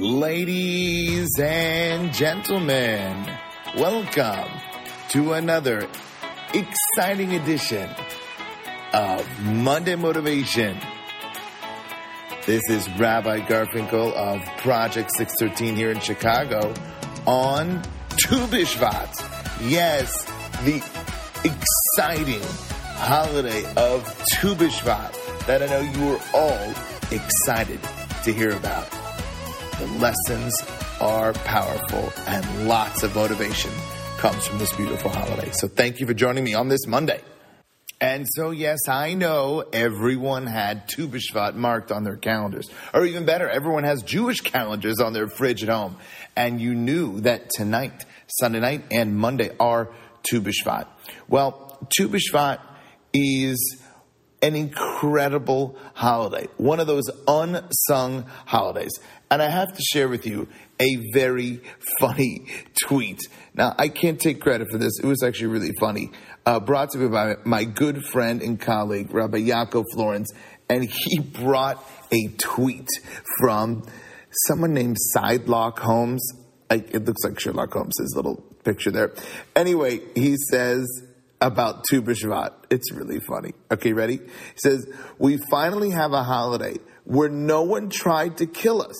Ladies and gentlemen, welcome to another exciting edition of Monday Motivation. This is Rabbi Garfinkel of Project 613 here in Chicago on Tu B'Shvat. Yes, the exciting holiday of Tu B'Shvat that I know you are all excited to hear about. The lessons are powerful and lots of motivation comes from this beautiful holiday. So thank you for joining me on this Monday. And so, yes, I know everyone had Tu marked on their calendars. Or even better, everyone has Jewish calendars on their fridge at home. And you knew that tonight, Sunday night, and Monday are Tu. Well, Tu is an incredible holiday, one of those unsung holidays. And I have to share with you a very funny tweet. Now, I can't take credit for this. It was actually really funny. Uh, brought to me by my good friend and colleague, Rabbi Yaakov Florence, and he brought a tweet from someone named Sidelock Holmes. I, it looks like Sherlock Holmes' little picture there. Anyway, he says, about Tu B'Shvat. It's really funny. Okay, ready? He says, We finally have a holiday where no one tried to kill us,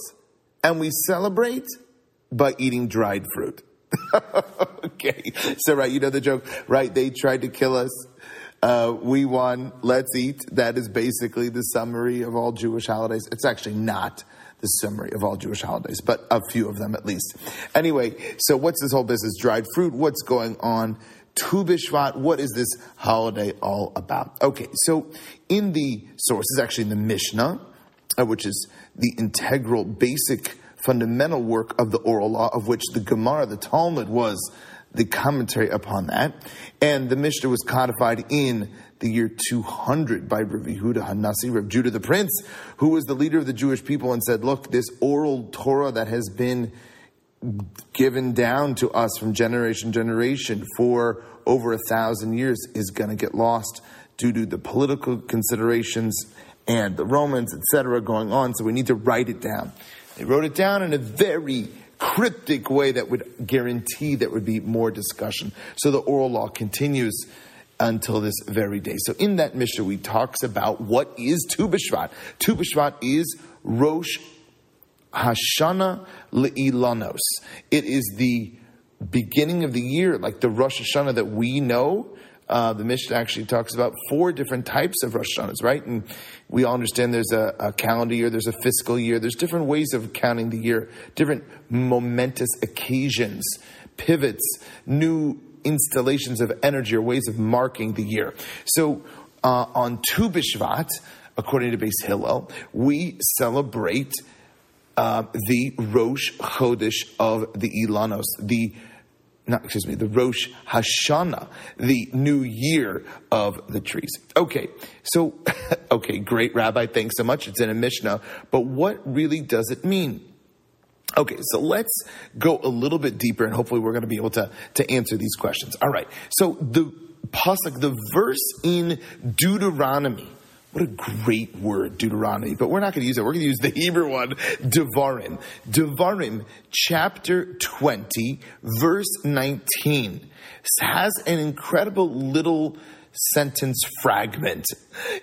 and we celebrate by eating dried fruit. okay, so right, you know the joke, right? They tried to kill us. Uh, we won. Let's eat. That is basically the summary of all Jewish holidays. It's actually not the summary of all Jewish holidays, but a few of them at least. Anyway, so what's this whole business? Dried fruit. What's going on? Tu B'Shvat, what is this holiday all about? Okay, so in the sources, actually in the Mishnah, uh, which is the integral, basic, fundamental work of the oral law, of which the Gemara, the Talmud, was the commentary upon that. And the Mishnah was codified in the year 200 by Rav Yehuda Hanasi, Rav Judah the Prince, who was the leader of the Jewish people and said, look, this oral Torah that has been given down to us from generation to generation for over a thousand years is going to get lost due to the political considerations and the Romans, etc., going on. So we need to write it down. They wrote it down in a very cryptic way that would guarantee there would be more discussion. So the oral law continues until this very day. So in that Mishnah, we talks about what is Tu B'Shvat. Tu B'Shvat is Rosh Hashana Le'ilanos. It is the beginning of the year, like the Rosh Hashanah that we know. Uh, the Mishnah actually talks about four different types of Rosh Hashanahs, right? And we all understand there's a, a, calendar year, there's a fiscal year, there's different ways of counting the year, different momentous occasions, pivots, new installations of energy or ways of marking the year. So uh, on Tu B'Shvat, according to Beis Hillel, we celebrate uh, the Rosh Chodesh of the Ilanos, the not excuse me, the Rosh Hashanah, the new year of the trees. Okay, so okay, great, Rabbi, thanks so much. It's in a Mishnah, but what really does it mean? Okay, so let's go a little bit deeper, and hopefully, we're going to be able to to answer these questions. All right, so the pasuk, the verse in Deuteronomy what a great word, Deuteronomy. But we're not going to use it. We're going to use the Hebrew one, Devarim. Devarim, chapter 20, verse 19, has an incredible little sentence fragment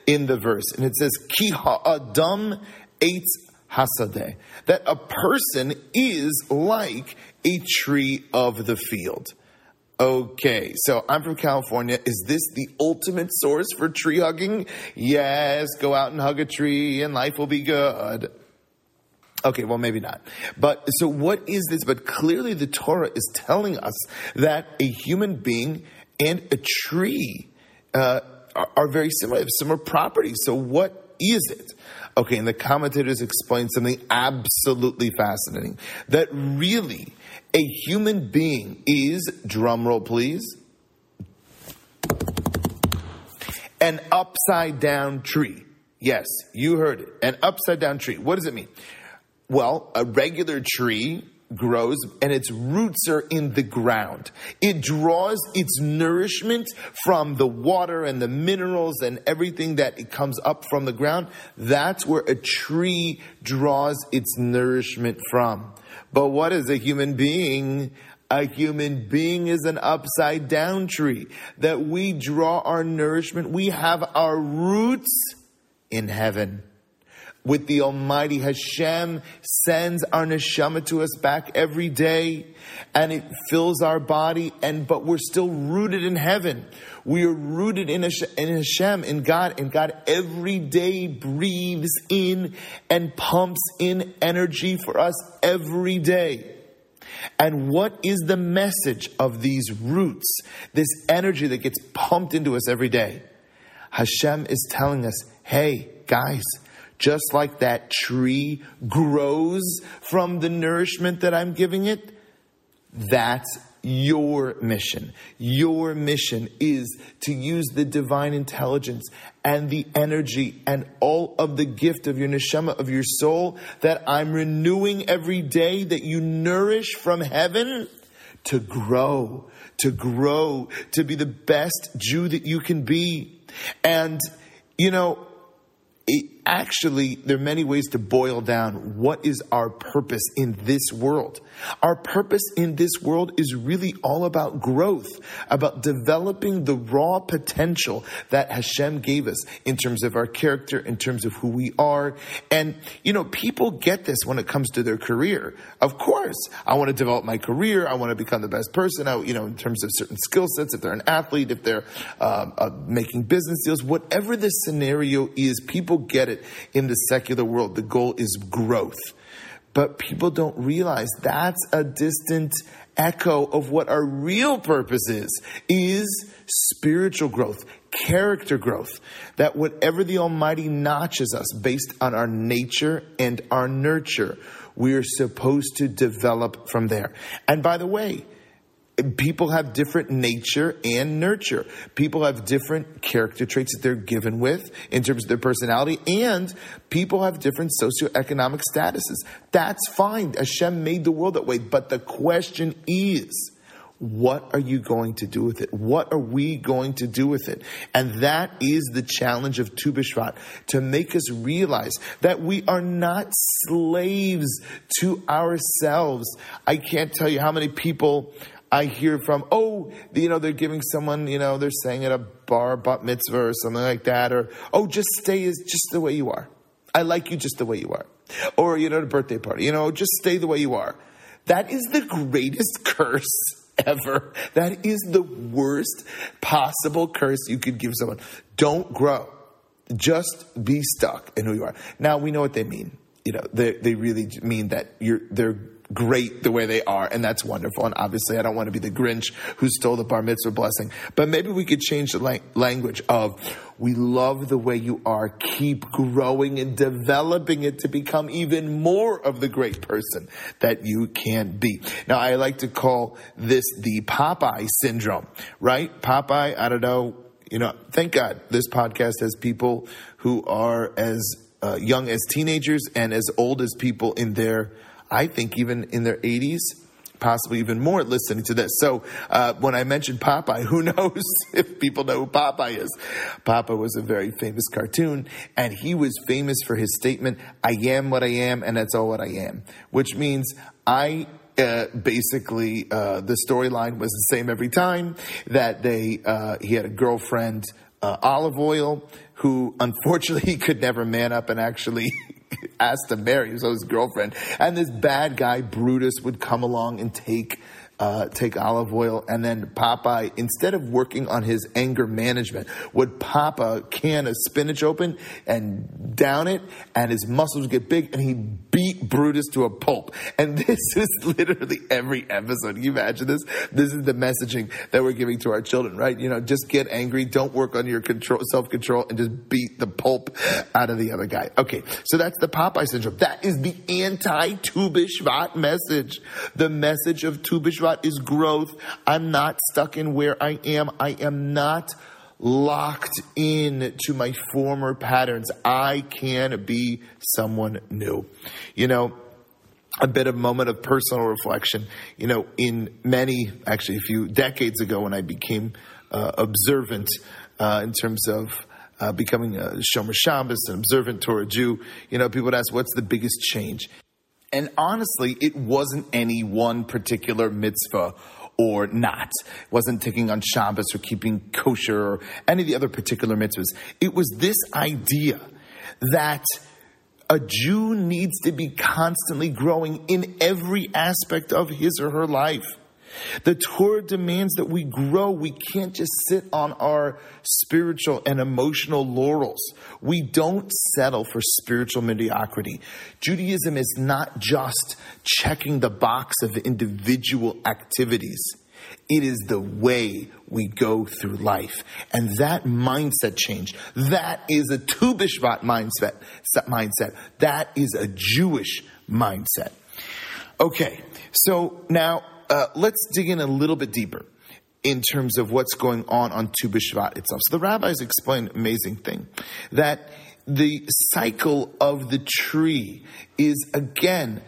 in the verse. And it says, Ki ha'adam eitz hasadeh. That a person is like a tree of the field. Okay, so I'm from California. Is this the ultimate source for tree hugging? Yes, go out and hug a tree and life will be good. Okay, well, maybe not. But so what is this? But clearly the Torah is telling us that a human being and a tree uh, are, are very similar, have similar properties. So what is it? Okay, and the commentators explain something absolutely fascinating that really a human being is, drumroll please, an upside down tree. Yes, you heard it. An upside down tree. What does it mean? Well, a regular tree grows and its roots are in the ground. It draws its nourishment from the water and the minerals and everything that it comes up from the ground. That's where a tree draws its nourishment from. But what is a human being? A human being is an upside down tree that we draw our nourishment. We have our roots in heaven with the Almighty. Hashem sends our neshama to us back every day and it fills our body and, but we're still rooted in heaven. We are rooted in Hashem, in God, and God every day breathes in and pumps in energy for us every day. And what is the message of these roots, this energy that gets pumped into us every day? Hashem is telling us, hey, guys, just like that tree grows from the nourishment that I'm giving it, that's your mission. Your mission is to use the divine intelligence and the energy and all of the gift of your neshama, of your soul that I'm renewing every day that you nourish from heaven to grow, to grow, to be the best Jew that you can be. And, you know, it, actually, there are many ways to boil down what is our purpose in this world. Our purpose in this world is really all about growth, about developing the raw potential that Hashem gave us in terms of our character, in terms of who we are. And, you know, people get this when it comes to their career. Of course, I want to develop my career. I want to become the best person, you know, in terms of certain skill sets, if they're an athlete, if they're uh, uh, making business deals, whatever the scenario is, people get it it in the secular world. The goal is growth. But people don't realize that's a distant echo of what our real purpose is, is spiritual growth, character growth. That whatever the Almighty notches us based on our nature and our nurture, we are supposed to develop from there. And by the way, people have different nature and nurture. People have different character traits that they're given with in terms of their personality, and people have different socioeconomic statuses. That's fine. Hashem made the world that way. But the question is, what are you going to do with it? What are we going to do with it? And that is the challenge of Tu B'Shvat, to make us realize that we are not slaves to ourselves. I can't tell you how many people I hear from, oh, you know, they're giving someone, you know, they're saying at a bar, bat mitzvah or something like that, or, oh, just stay as just the way you are. I like you just the way you are. Or, you know, at a birthday party, you know, just stay the way you are. That is the greatest curse ever. That is the worst possible curse you could give someone. Don't grow. Just be stuck in who you are. Now we know what they mean. You know, they, they really mean that you're, they're great the way they are, and that's wonderful. And obviously, I don't want to be the Grinch who stole the bar mitzvah blessing, but maybe we could change the la- language of we love the way you are. Keep growing and developing it to become even more of the great person that you can be. Now, I like to call this the Popeye syndrome, right? Popeye, I don't know, you know, thank God this podcast has people who are as uh, young as teenagers and as old as people in their I think even in their 80s, possibly even more listening to this. So uh, when I mentioned Popeye, who knows if people know who Popeye is? Popeye was a very famous cartoon, and he was famous for his statement, "I am what I am, and that's all what I am," which means I. Uh, basically, uh, the storyline was the same every time. That they, uh, he had a girlfriend, uh, Olive Oyl, who unfortunately he could never man up and actually asked to marry, his girlfriend. And this bad guy, Brutus, would come along and take uh, take Olive Oyl, and then Popeye, instead of working on his anger management, would pop a can of spinach open and down it, and his muscles get big, and he'd beat Brutus to a pulp. And this is literally every episode. Can you imagine this? This is the messaging that we're giving to our children, right? You know, just get angry, don't work on your control, self control, and just beat the pulp out of the other guy. Okay, so that's the Popeye syndrome. That is the anti Tu B'Shvat message. The message of Tu Is growth. I'm not stuck in where I am. I am not locked in to my former patterns. I can be someone new. You know, a bit of moment of personal reflection. You know, in many, actually a few decades ago when I became uh, observant uh, in terms of uh, becoming a Shomer Shabbos, an observant Torah Jew, you know, people would ask, what's the biggest change? And honestly, it wasn't any one particular mitzvah or not. It wasn't taking on Shabbos or keeping kosher or any of the other particular mitzvahs. It was this idea that a Jew needs to be constantly growing in every aspect of his or her life. The Torah demands that we grow. We can't just sit on our spiritual and emotional laurels. We don't settle for spiritual mediocrity. Judaism is not just checking the box of individual activities. It is the way we go through life. And that mindset change, that is a Tu mindset, mindset. That is a Jewish mindset. Okay, so now uh, let's dig in a little bit deeper in terms of what's going on on Tu B'Shvat itself. So the rabbis explain an amazing thing that the cycle of the tree is again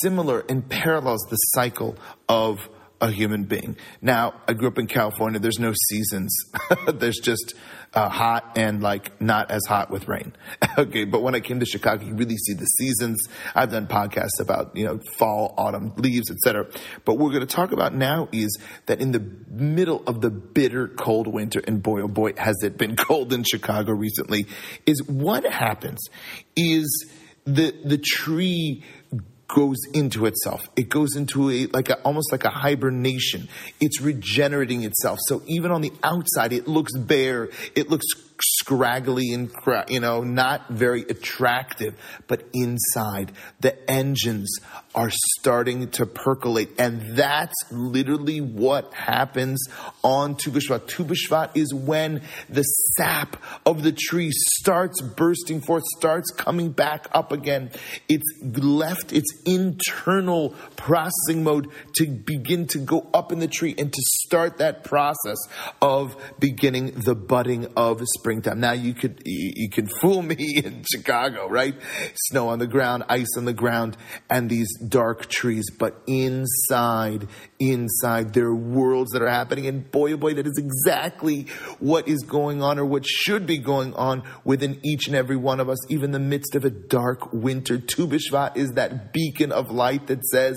similar and parallels the cycle of a human being. Now, I grew up in California. There's no seasons. There's just uh, hot and like not as hot with rain. okay, but when I came to Chicago, you really see the seasons. I've done podcasts about you know fall, autumn, leaves, etc. But what we're going to talk about now is that in the middle of the bitter cold winter, and boy oh boy, has it been cold in Chicago recently. Is what happens is the the tree goes into itself. It goes into a like a, almost like a hibernation. It's regenerating itself. So even on the outside, it looks bare. It looks scraggly and you know not very attractive but inside the engines are starting to percolate. And that's literally what happens on Tu B'Shvat. Tu is when the sap of the tree starts bursting forth starts coming back up again. It's left its internal processing mode to begin to go up in the tree and to start that process of beginning the budding of spring springtime. Now you could you can fool me in Chicago, right? Snow on the ground, ice on the ground, and these dark trees. But inside, inside, there are worlds that are happening, and boy, oh boy, that is exactly what is going on, or what should be going on within each and every one of us, even in the midst of a dark winter. Tu B'Shvat is that beacon of light that says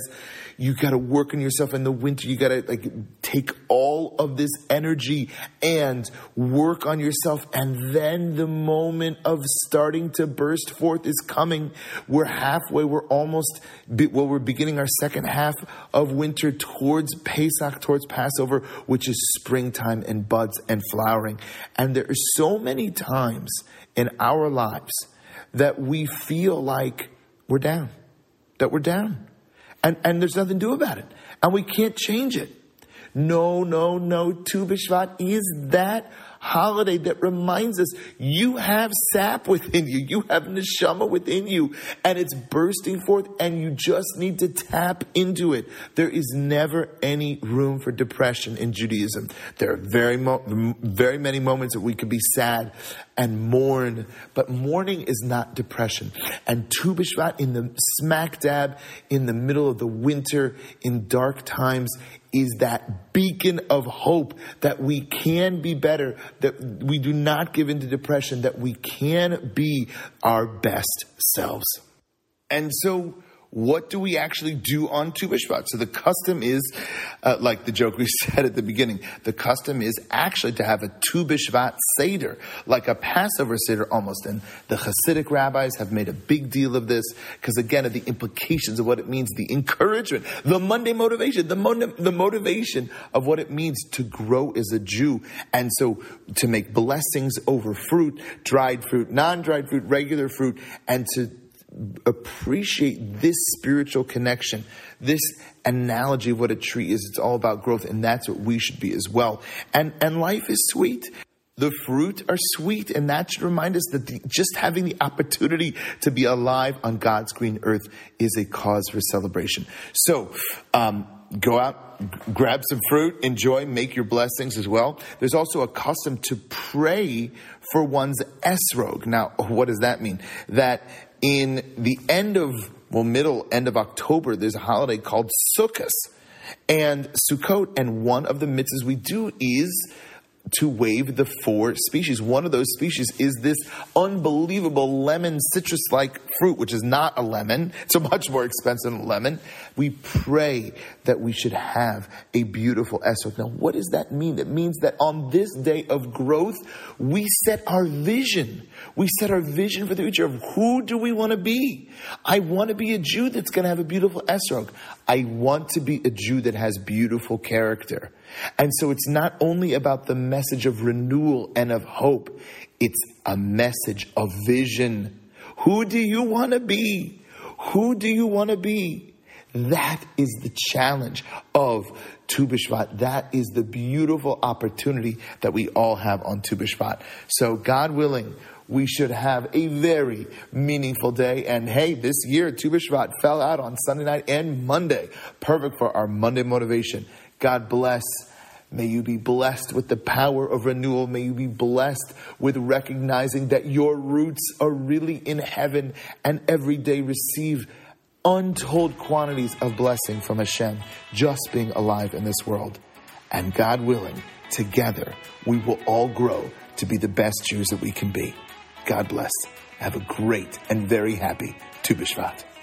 you got to work on yourself in the winter. You got to like take all of this energy and work on yourself. And then the moment of starting to burst forth is coming. We're halfway. We're almost, well, we're beginning our second half of winter towards Pesach, towards Passover, which is springtime and buds and flowering. And there are so many times in our lives that we feel like we're down, that we're down and, and there's nothing to do about it. And we can't change it. No, no, no. Tu B'Shvat is that holiday that reminds us you have sap within you, you have neshama within you, and it's bursting forth, and you just need to tap into it. There is never any room for depression in Judaism. There are very, mo- very many moments that we could be sad and mourn, but mourning is not depression. And Tu B'Shvat in the smack dab in the middle of the winter in dark times is that beacon of hope that we can be better, that we do not give into depression, that we can be our best selves. And so what do we actually do on Tu B'Shvat? So the custom is, uh, like the joke we said at the beginning, the custom is actually to have a Tu B'Shvat Seder, like a Passover Seder almost. And the Hasidic rabbis have made a big deal of this because again, of the implications of what it means, the encouragement, the Monday motivation, the, mon- the motivation of what it means to grow as a Jew. And so to make blessings over fruit, dried fruit, non-dried fruit, regular fruit, and to appreciate this spiritual connection, this analogy of what a tree is. It's all about growth, and that's what we should be as well. And and life is sweet. The fruit are sweet, and that should remind us that the, just having the opportunity to be alive on God's green earth is a cause for celebration. So, um, go out, grab some fruit, enjoy, make your blessings as well. There's also a custom to pray for one's esrog. Now, what does that mean? That in the end of well, middle, end of October, there's a holiday called Sukkot. And Sukkot, and one of the mitzvahs we do is to wave the four species. One of those species is this unbelievable lemon citrus like fruit, which is not a lemon. It's a much more expensive lemon. We pray that we should have a beautiful esrog. Now, what does that mean? It means that on this day of growth, we set our vision. We set our vision for the future of who do we want to be? I want to be a Jew that's going to have a beautiful esrog. I want to be a Jew that has beautiful character. And so it's not only about the message of renewal and of hope, it's a message of vision. Who do you want to be? Who do you want to be? That is the challenge of Tu B'Shvat. That is the beautiful opportunity that we all have on Tu B'Shvat. So, God willing, we should have a very meaningful day. And hey, this year, Tu B'Shvat fell out on Sunday night and Monday. Perfect for our Monday motivation. God bless. May you be blessed with the power of renewal. May you be blessed with recognizing that your roots are really in heaven and every day receive untold quantities of blessing from Hashem just being alive in this world. And God willing, together we will all grow to be the best Jews that we can be. God bless. Have a great and very happy Tu B'Shvat.